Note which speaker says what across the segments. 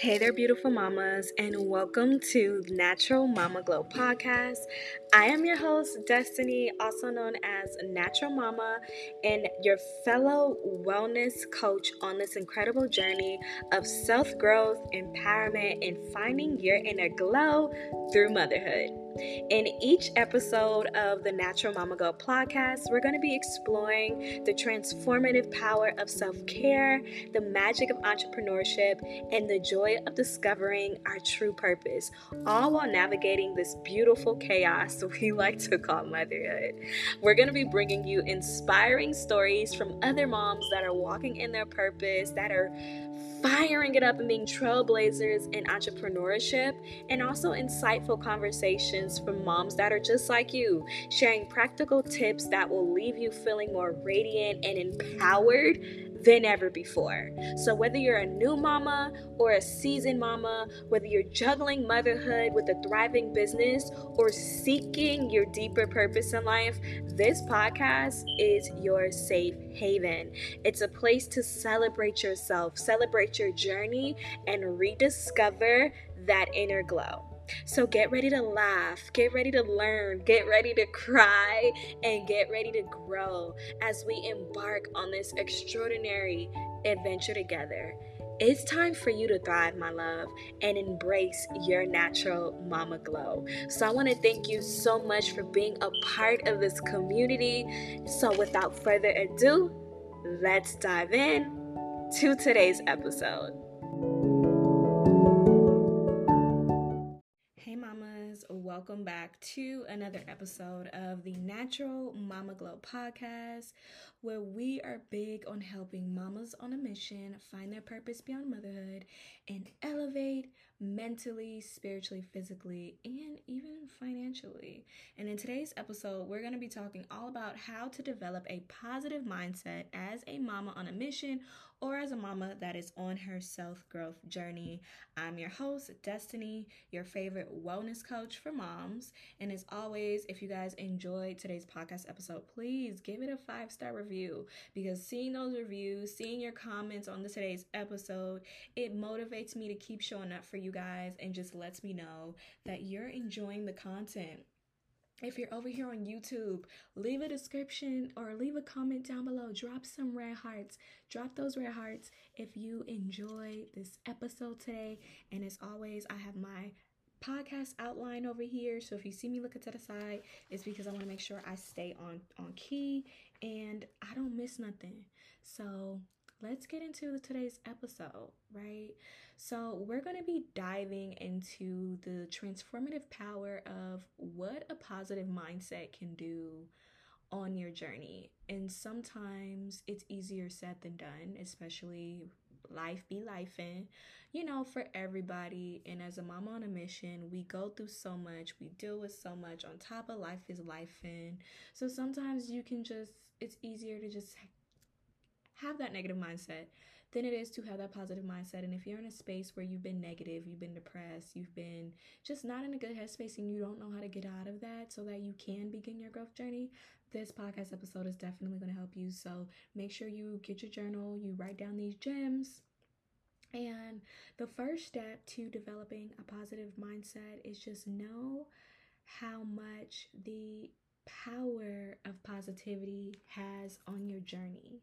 Speaker 1: Hey there, beautiful mamas, and welcome to Natural Mama Glow podcast. I am your host, Destiny, also known as Natural Mama, and your fellow wellness coach on this incredible journey of self growth, empowerment, and finding your inner glow through motherhood. In each episode of the Natural Mama Glow podcast, we're going to be exploring the transformative power of self care, the magic of entrepreneurship, and the joy of discovering our true purpose, all while navigating this beautiful chaos we like to call motherhood. We're going to be bringing you inspiring stories from other moms that are walking in their purpose, that are firing it up and being trailblazers in entrepreneurship, and also insightful conversations from moms that are just like you, sharing practical tips that will leave you feeling more radiant and empowered than ever before. So, whether you're a new mama or a seasoned mama, whether you're juggling motherhood with a thriving business or seeking your deeper purpose in life, this podcast is your safe haven. It's a place to celebrate yourself, celebrate your journey, and rediscover that inner glow. So get ready to laugh, get ready to learn, get ready to cry, and get ready to grow as we embark on this extraordinary adventure together. It's time for you to thrive, my love, and embrace your natural mama glow. So, I want to thank you so much for being a part of this community. So, without further ado, let's dive in to today's episode. Welcome back to another episode of the Natural Mama Glow podcast, where we are big on helping mamas on a mission find their purpose beyond motherhood and elevate mentally, spiritually, physically, and even financially. And in today's episode, we're going to be talking all about how to develop a positive mindset as a mama on a mission or as a mama that is on her self growth journey. I'm your host, Destiny, your favorite wellness coach for moms. And as always, if you guys enjoyed today's podcast episode, please give it a five star review because seeing those reviews, seeing your comments on the, today's episode, it motivates me to keep showing up for you guys and just lets me know that you're enjoying the content if you're over here on YouTube, leave a description or leave a comment down below. Drop some red hearts. Drop those red hearts if you enjoy this episode today. And as always, I have my podcast outline over here. So if you see me looking to the side, it's because I want to make sure I stay on on key and I don't miss nothing. So let's get into today's episode, right? So, we're going to be diving into the transformative power of what a positive mindset can do on your journey. And sometimes it's easier said than done, especially life be life in, you know, for everybody. And as a mom on a mission, we go through so much, we deal with so much. On top of life is life in. So sometimes you can just, it's easier to just have that negative mindset than it is to have that positive mindset. And if you're in a space where you've been negative, you've been depressed, you've been just not in a good headspace, and you don't know how to get out of that so that you can begin your growth journey, this podcast episode is definitely going to help you. So make sure you get your journal, you write down these gems. And the first step to developing a positive mindset is just know how much the power of positivity has on your journey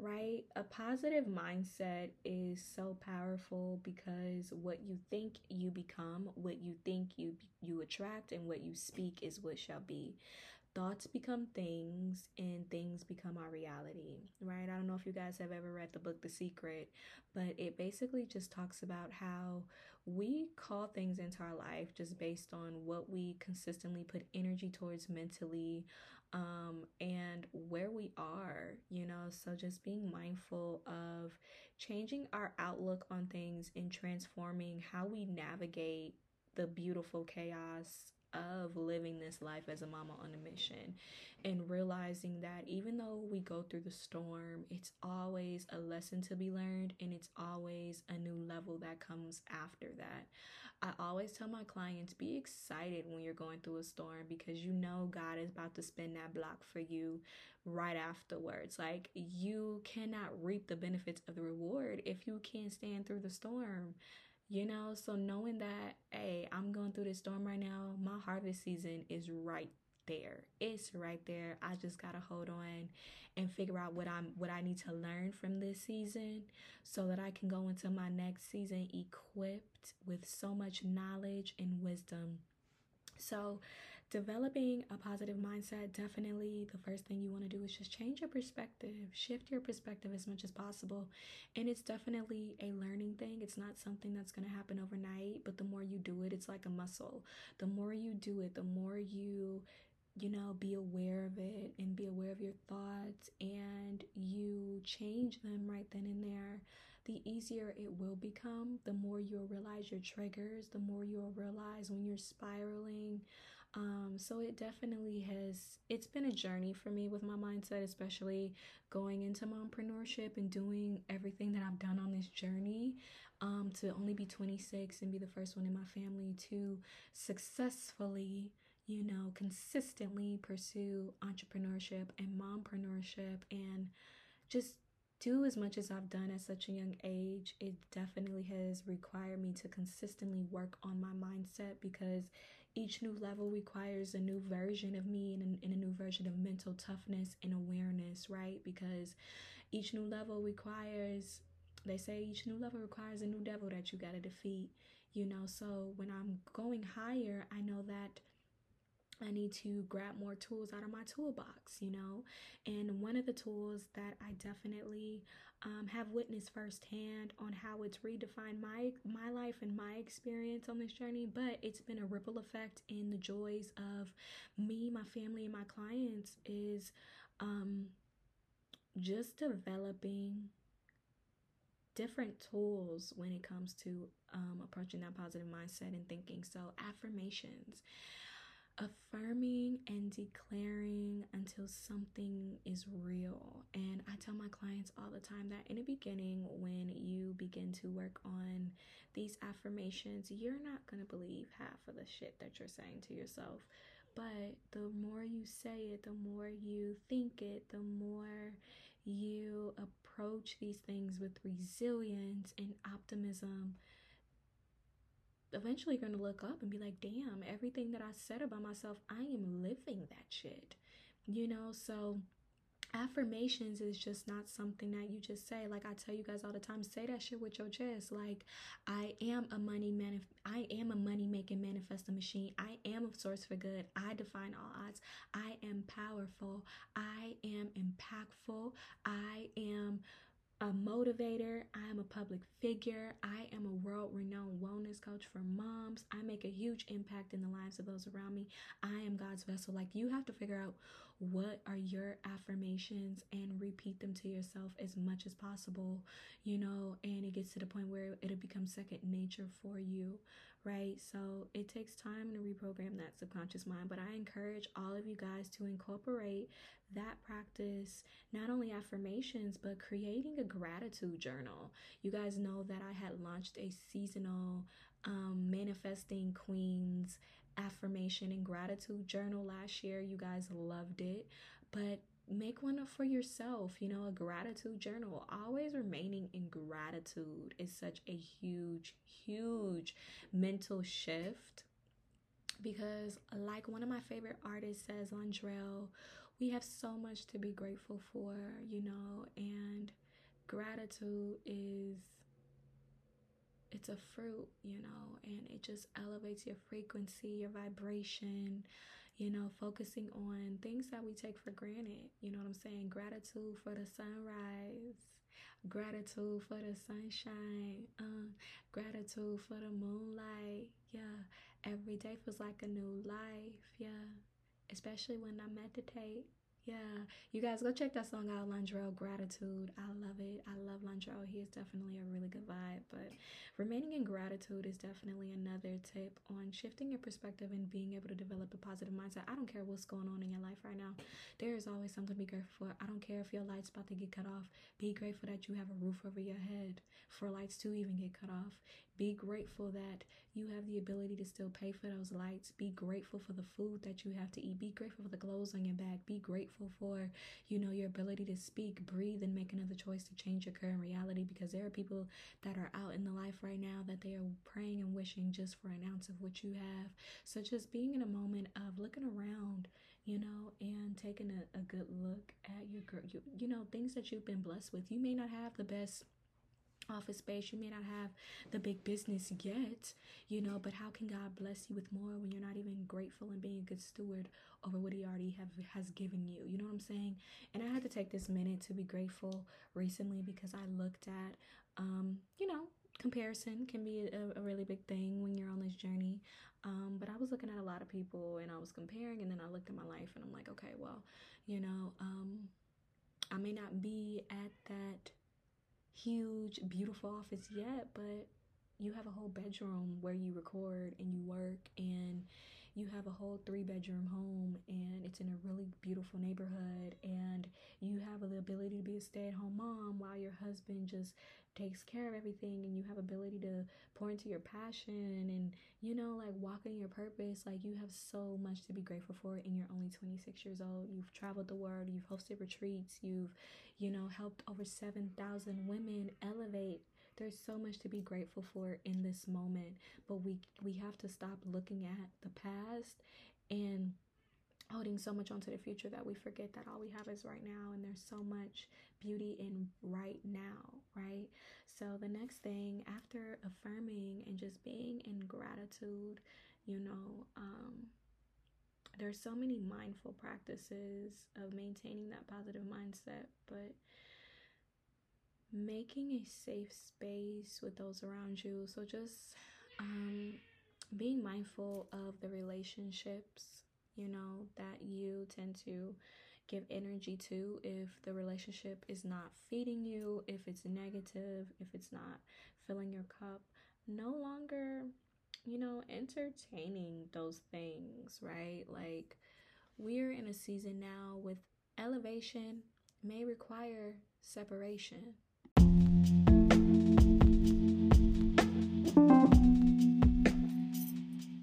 Speaker 1: right? A positive mindset is so powerful because what you think you become, what you think you you attract and what you speak is what shall be. Thoughts become things and things become our reality, right? I don't know if you guys have ever read the book The Secret, but it basically just talks about how we call things into our life just based on what we consistently put energy towards mentally, um, and where we are, you know. So just being mindful of changing our outlook on things and transforming how we navigate the beautiful chaos of living this life as a mama on a mission and realizing that even though we go through the storm, it's always a lesson to be learned and it's always a new level that comes after that. I always tell my clients be excited when you're going through a storm because you know God is about to spin that block for you right afterwards. Like you cannot reap the benefits of the reward if you can't stand through the storm. You know, so knowing that, hey, I'm going through this storm right now, my harvest season is right there. It's right there. I just gotta hold on and figure out what I'm what I need to learn from this season so that I can go into my next season equipped with so much knowledge and wisdom. So developing a positive mindset definitely the first thing you want to do is just change your perspective shift your perspective as much as possible and it's definitely a learning thing it's not something that's going to happen overnight but the more you do it it's like a muscle the more you do it the more you you know, be aware of it and be aware of your thoughts and you change them right then and there, the easier it will become. The more you'll realize your triggers, the more you'll realize when you're spiraling. Um, so it definitely has, it's been a journey for me with my mindset, especially going into mompreneurship and doing everything that I've done on this journey. Um, to only be 26 and be the first one in my family to successfully you know, consistently pursue entrepreneurship and mompreneurship and just do as much as I've done at such a young age. It definitely has required me to consistently work on my mindset because each new level requires a new version of me and and a new version of mental toughness and awareness, right? Because each new level requires, they say each new level requires a new devil that you got to defeat, you know. So when I'm going higher, I know that I need to grab more tools out of my toolbox, you know. And one of the tools that I definitely um, have witnessed firsthand on how it's redefined my my life and my experience on this journey, but it's been a ripple effect in the joys of me, my family, and my clients is um, just developing different tools when it comes to um, approaching that positive mindset and thinking. So affirmations affirming and declaring until something is real. And I tell my clients all the time that in the beginning, when you begin to work on these affirmations, you're not going to believe half of the shit that you're saying to yourself. But the more you say it, the more you think it, the more you approach these things with resilience and optimism eventually you're going to look up and be like, damn, everything that I said about myself, I am living that shit. You know, so affirmations is just not something that you just say. Like i tell you guys all the time say that shit with your chest. Like i am a money man i am a money making manifesting machine. I am a source for good. I define all odds. I am powerful. I am impactful. I am a motivator. I am a public figure. I am a world renowned wellness coach for moms. I make a huge impact in the lives of those around me. I am God's vessel. Like you have to figure out what are your affirmations and repeat them to yourself as much as possible, you know, and it gets to the point where it'll become second nature for you right? So it takes time to reprogram that subconscious mind, but I encourage all of you guys to incorporate that practice, not only affirmations, but creating a gratitude journal. You guys know that I had launched a seasonal um, manifesting queens affirmation and gratitude journal last year. You guys loved it, but make one for yourself, you know, a gratitude journal. Always remaining in gratitude is such a huge, huge mental shift because, like one of my favorite artists says, Londrelle, we have so much to be grateful for, you know, and gratitude is it's a fruit, you know, and it just elevates your frequency, your vibration, you know, focusing on things that we take for granted. You know what I'm saying? Gratitude for the sunrise, gratitude for the sunshine, uh, gratitude for the moonlight. Yeah, every day feels like a new life. Yeah, especially when I meditate. Yeah, you guys go check that song out, Londrelle Gratitude. I love it. I love Londrelle. He is definitely a really good vibe. But remaining in gratitude is definitely another tip on shifting your perspective and being able to develop a positive mindset. I don't care what's going on in your life right now. There is always something to be grateful for. I don't care if your light's about to get cut off. Be grateful that you have a roof over your head for lights to even get cut off. Be grateful that you have the ability to still pay for those lights. Be grateful for the food that you have to eat. Be grateful for the clothes on your back. Be grateful for, you know, your ability to speak, breathe, and make another choice to change your current reality because there are people that are out in the life right now that they are praying and wishing just for an ounce of what you have. So just being in a moment of looking around, you know, and taking a, a good look at your, you, you know, things that you've been blessed with. You may not have the best office space. You may not have the big business yet, you know, but how can God bless you with more when you're not even grateful and being a good steward over what He already have has given you? You know what I'm saying? And I had to take this minute to be grateful recently because I looked at, um, you know, comparison can be a, a, really big thing when you're on this journey. Um, but I was looking at a lot of people and I was comparing, and then I looked at my life and I'm like, okay, well, you know, um, I may not be at that huge, beautiful office yet, but you have a whole bedroom where you record and you work and you have a whole three bedroom home and it's in a really beautiful neighborhood and you have the ability to be a stay at home mom while your husband just takes care of everything and you have ability to pour into your passion and you know like walk in your purpose like you have so much to be grateful for and you're only 26 years old. You've traveled the world. You've hosted retreats. You've you know helped over 7,000 women elevate. There's so much to be grateful for in this moment but we we have to stop looking at the past and holding so much onto the future that we forget that all we have is right now and there's so much beauty in right now right? So the next thing after affirming and just being in gratitude you know um there's so many mindful practices of maintaining that positive mindset but making a safe space with those around you. So just um being mindful of the relationships you know, that you tend to give energy to if the relationship is not feeding you, if it's negative, if it's not filling your cup. No longer, you know, entertaining those things, right? Like, we're in a season now with elevation may require separation.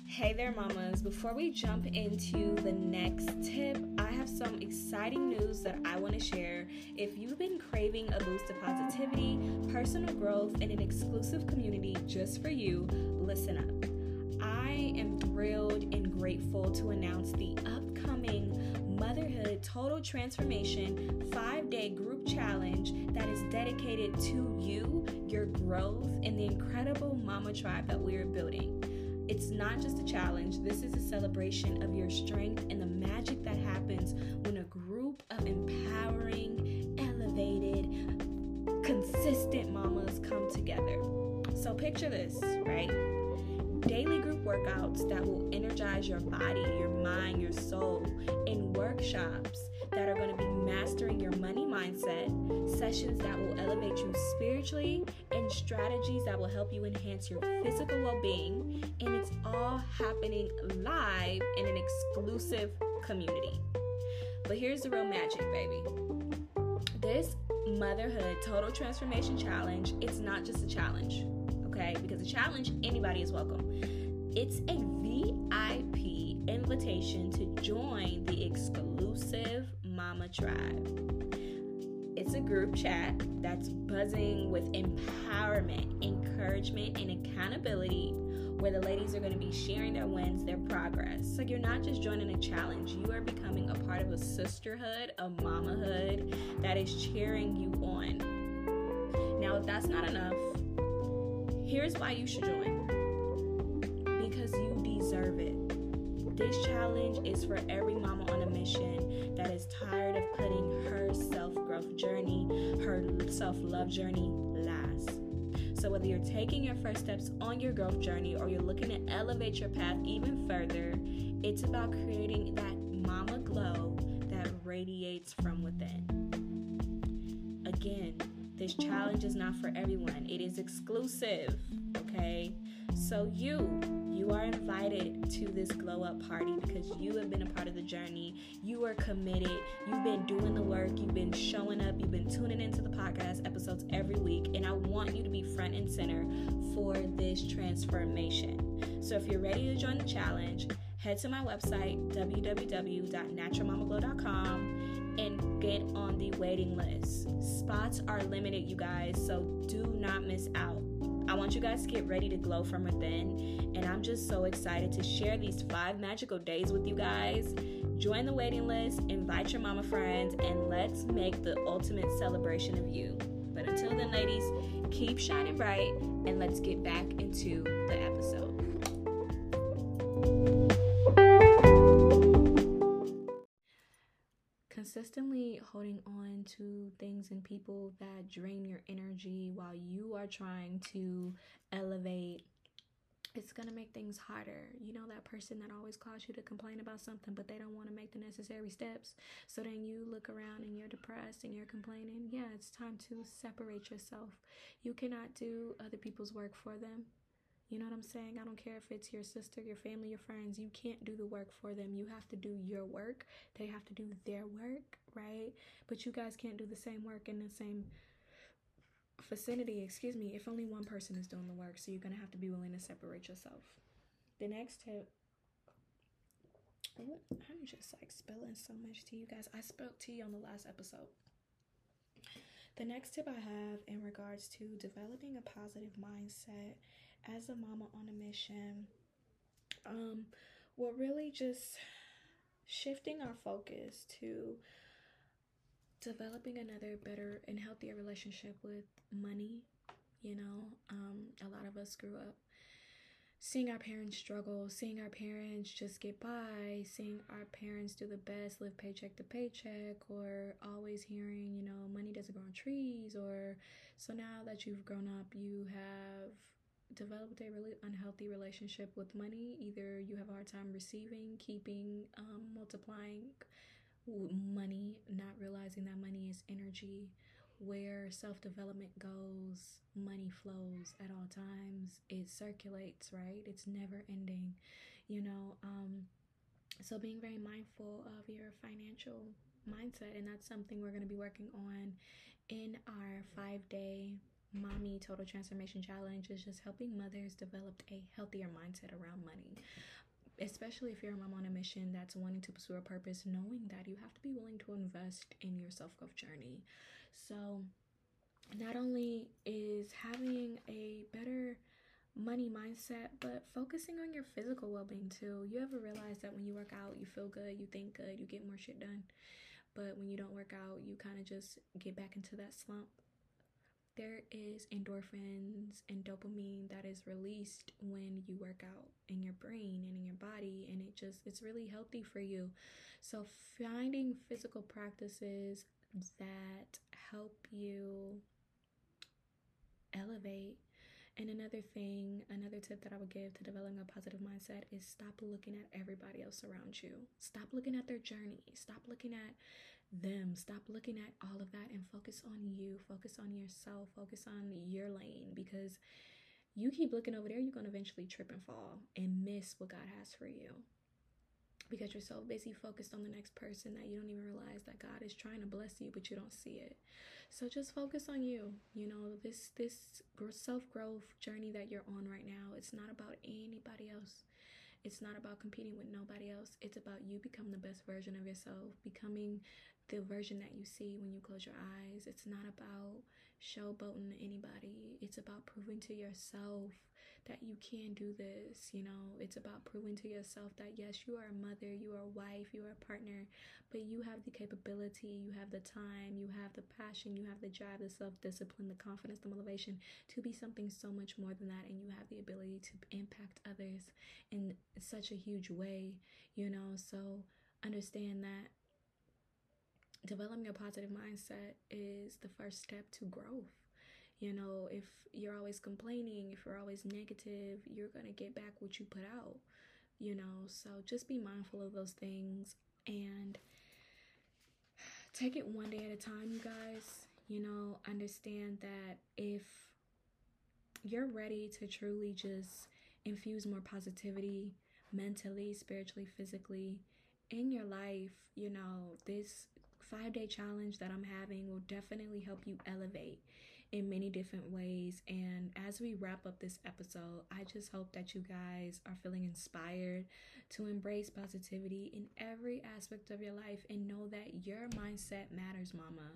Speaker 1: Hey there, mamas. Before we jump into the next tip, have some exciting news that I want to share. If you've been craving a boost of positivity, personal growth, and an exclusive community just for you, listen up. I am thrilled and grateful to announce the upcoming Motherhood Total Transformation five day group challenge that is dedicated to you, your growth, and the incredible mama tribe that we are building. It's not just a challenge, this is a celebration of your strength and the magic happens when a group of empowering, elevated, consistent mamas come together. So picture this, right? Daily group workouts that will energize your body, your mind, your soul, and workshops that are going to be mastering your money mindset, sessions that will elevate you spiritually, and strategies that will help you enhance your physical well being. And it's all happening live in an exclusive community. But here's the real magic, baby. This Motherhood Total Transformation Challenge, it's not just a challenge, okay? Because a challenge, anybody is welcome. It's a VIP invitation to join the exclusive Mama Tribe. It's a group chat that's buzzing with empowerment, encouragement, and accountability where the ladies are going to be sharing their wins, their progress. So you're not just joining a challenge, you are becoming a part of a sisterhood, a mamahood that is cheering you on. Now, if that's not enough, here's why you should join because you deserve it. This challenge is for every mama on a mission that is tired of putting her self growth journey, her self love journey. So, whether you're taking your first steps on your growth journey or you're looking to elevate your path even further, it's about creating that mama glow that radiates from within. Again, this challenge is not for everyone, it is exclusive, okay? So, you, you are invited to this glow up party because you have been a part of the journey. You are committed. You've been doing the work. You've been showing up. You've been tuning into the podcast episodes every week. And I want you to be front and center for this transformation. So, if you're ready to join the challenge, head to my website, www.naturalmamaglow.com and get on the waiting list. Spots are limited, you guys, so do not miss out. I want you guys to get ready to glow from within, and I'm just so excited to share these five magical days with you guys. Join the waiting list, invite your mama friends, and let's make the ultimate celebration of you. But until then, ladies, keep shining bright, and let's get back into the episode. Consistently holding on to things and people that drain your energy while you are trying to elevate it's going to make things harder. You know, that person that always calls you to complain about something, but they don't want to make the necessary steps. So then you look around and you're depressed and you're complaining. Yeah, it's time to separate yourself. You cannot do other people's work for them. You know what I'm saying? I don't care if it's your sister, your family, your friends. You can't do the work for them. You have to do your work. They have to do their work, right? But you guys can't do the same work in the same vicinity, excuse me, if only one person is doing the work. So you're going to have to be willing to separate yourself. The next tip I'm just like spilling so much tea, you guys. I spilled tea on the last episode. The next tip I have in regards to developing a positive mindset as a mama on a mission, um, we're really just shifting our focus to developing another better and healthier relationship with money. You know, um, a lot of us grew up seeing our parents struggle, seeing our parents just get by, seeing our parents do the best, live paycheck to paycheck, or always hearing, you know, money doesn't grow on trees, or so now that you've grown up, you have developed a really unhealthy relationship with money. Either you have a hard time receiving, keeping, um, multiplying money, not realizing that money is energy. Where self development goes, money flows at all times. It circulates, right? It's never ending, you know. Um, so being very mindful of your financial mindset, and that's something we're going to be working on in our five day Mommy Total Transformation Challenge is just helping mothers develop a healthier mindset around money. Especially if you're a mom on a mission that's wanting to pursue a purpose, knowing that you have to be willing to invest in your self growth journey. So, not only is having a better money mindset, but focusing on your physical well being too. You ever realize that when you work out, you feel good, you think good, you get more shit done. But when you don't work out, you kind of just get back into that slump there is endorphins and dopamine that is released when you work out in your brain and in your body and it just it's really healthy for you so finding physical practices that help you elevate and another thing, another tip that I would give to developing a positive mindset is stop looking at everybody else around you. Stop looking at their journey. Stop looking at them. Stop looking at all of that and focus on you. Focus on yourself. Focus on your lane because you keep looking over there, you're going to eventually trip and fall and miss what God has for you. Because you're so busy focused on the next person that you don't even realize that God is trying to bless you, but you don't see it. So just focus on you. You know, this this self-growth journey that you're on right now, it's not about anybody else. It's not about competing with nobody else. It's about you becoming the best version of yourself, becoming the version that you see when you close your eyes. It's not about showboating anybody. It's about proving to yourself that you can do this. You know, it's about proving to yourself that yes, you are a mother, you are a wife, you are a partner, but you have the capability, you have the time, you have the passion, you have the drive, the self discipline, the confidence, the motivation to be something so much more than that. And you have the ability to impact others in such a huge way, you know. So understand that developing a positive mindset is the first step to growth. You know, if you're always complaining, if you're always negative, you're going to get back what you put out, you know. So just be mindful of those things and take it one day at a time, you guys. You know, understand that if you're ready to truly just infuse more positivity mentally, spiritually, physically in your life, you know, this five day challenge that I'm having will definitely help you elevate in many different ways. And as we wrap up this episode, I just hope that you guys are feeling inspired to embrace positivity in every aspect of your life and know that your mindset matters, mama.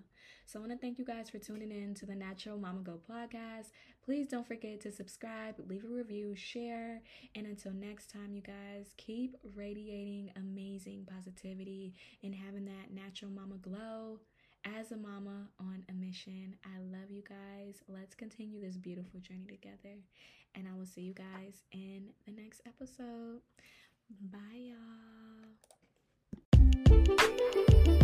Speaker 1: So I want to thank you guys for tuning in to the Natural Mama Glow podcast. Please don't forget to subscribe, leave a review, share, and until next time, you guys, keep radiating amazing positivity and having that natural mama glow as a mama on a mission. I love you guys. Let's continue this beautiful journey together. And I will see you guys in the next episode. Bye, y'all.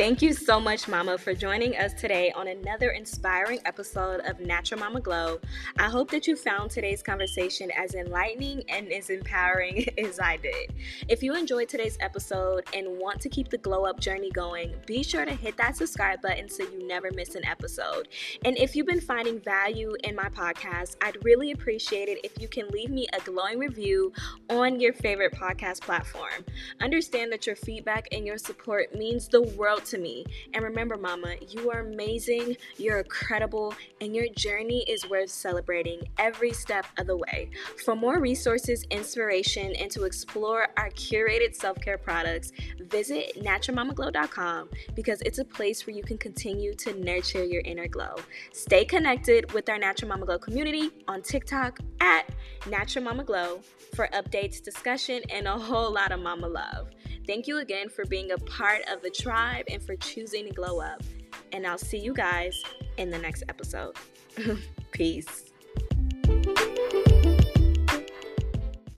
Speaker 1: Thank you so much, Mama, for joining us today on another inspiring episode of Natural Mama Glow. I hope that you found today's conversation as enlightening and as empowering as I did. If you enjoyed today's episode and want to keep the glow up journey going, be sure to hit that subscribe button so you never miss an episode. And if you've been finding value in my podcast, I'd really appreciate it if you can leave me a glowing review on your favorite podcast platform. Understand that your feedback and your support means the world to me. And remember, Mama, you are amazing, you're incredible, and your journey is worth celebrating every step of the way. For more resources, inspiration, and to explore our curated self care products, visit naturalmamaglow.com because it's a place where you can continue to nurture your inner glow. Stay connected with our Natural Mama Glow community on TikTok at Natural Mama Glow for updates, discussion, and a whole lot of mama love. Thank you again for being a part of the tribe and for choosing to glow up. And I'll see you guys in the next episode. Peace.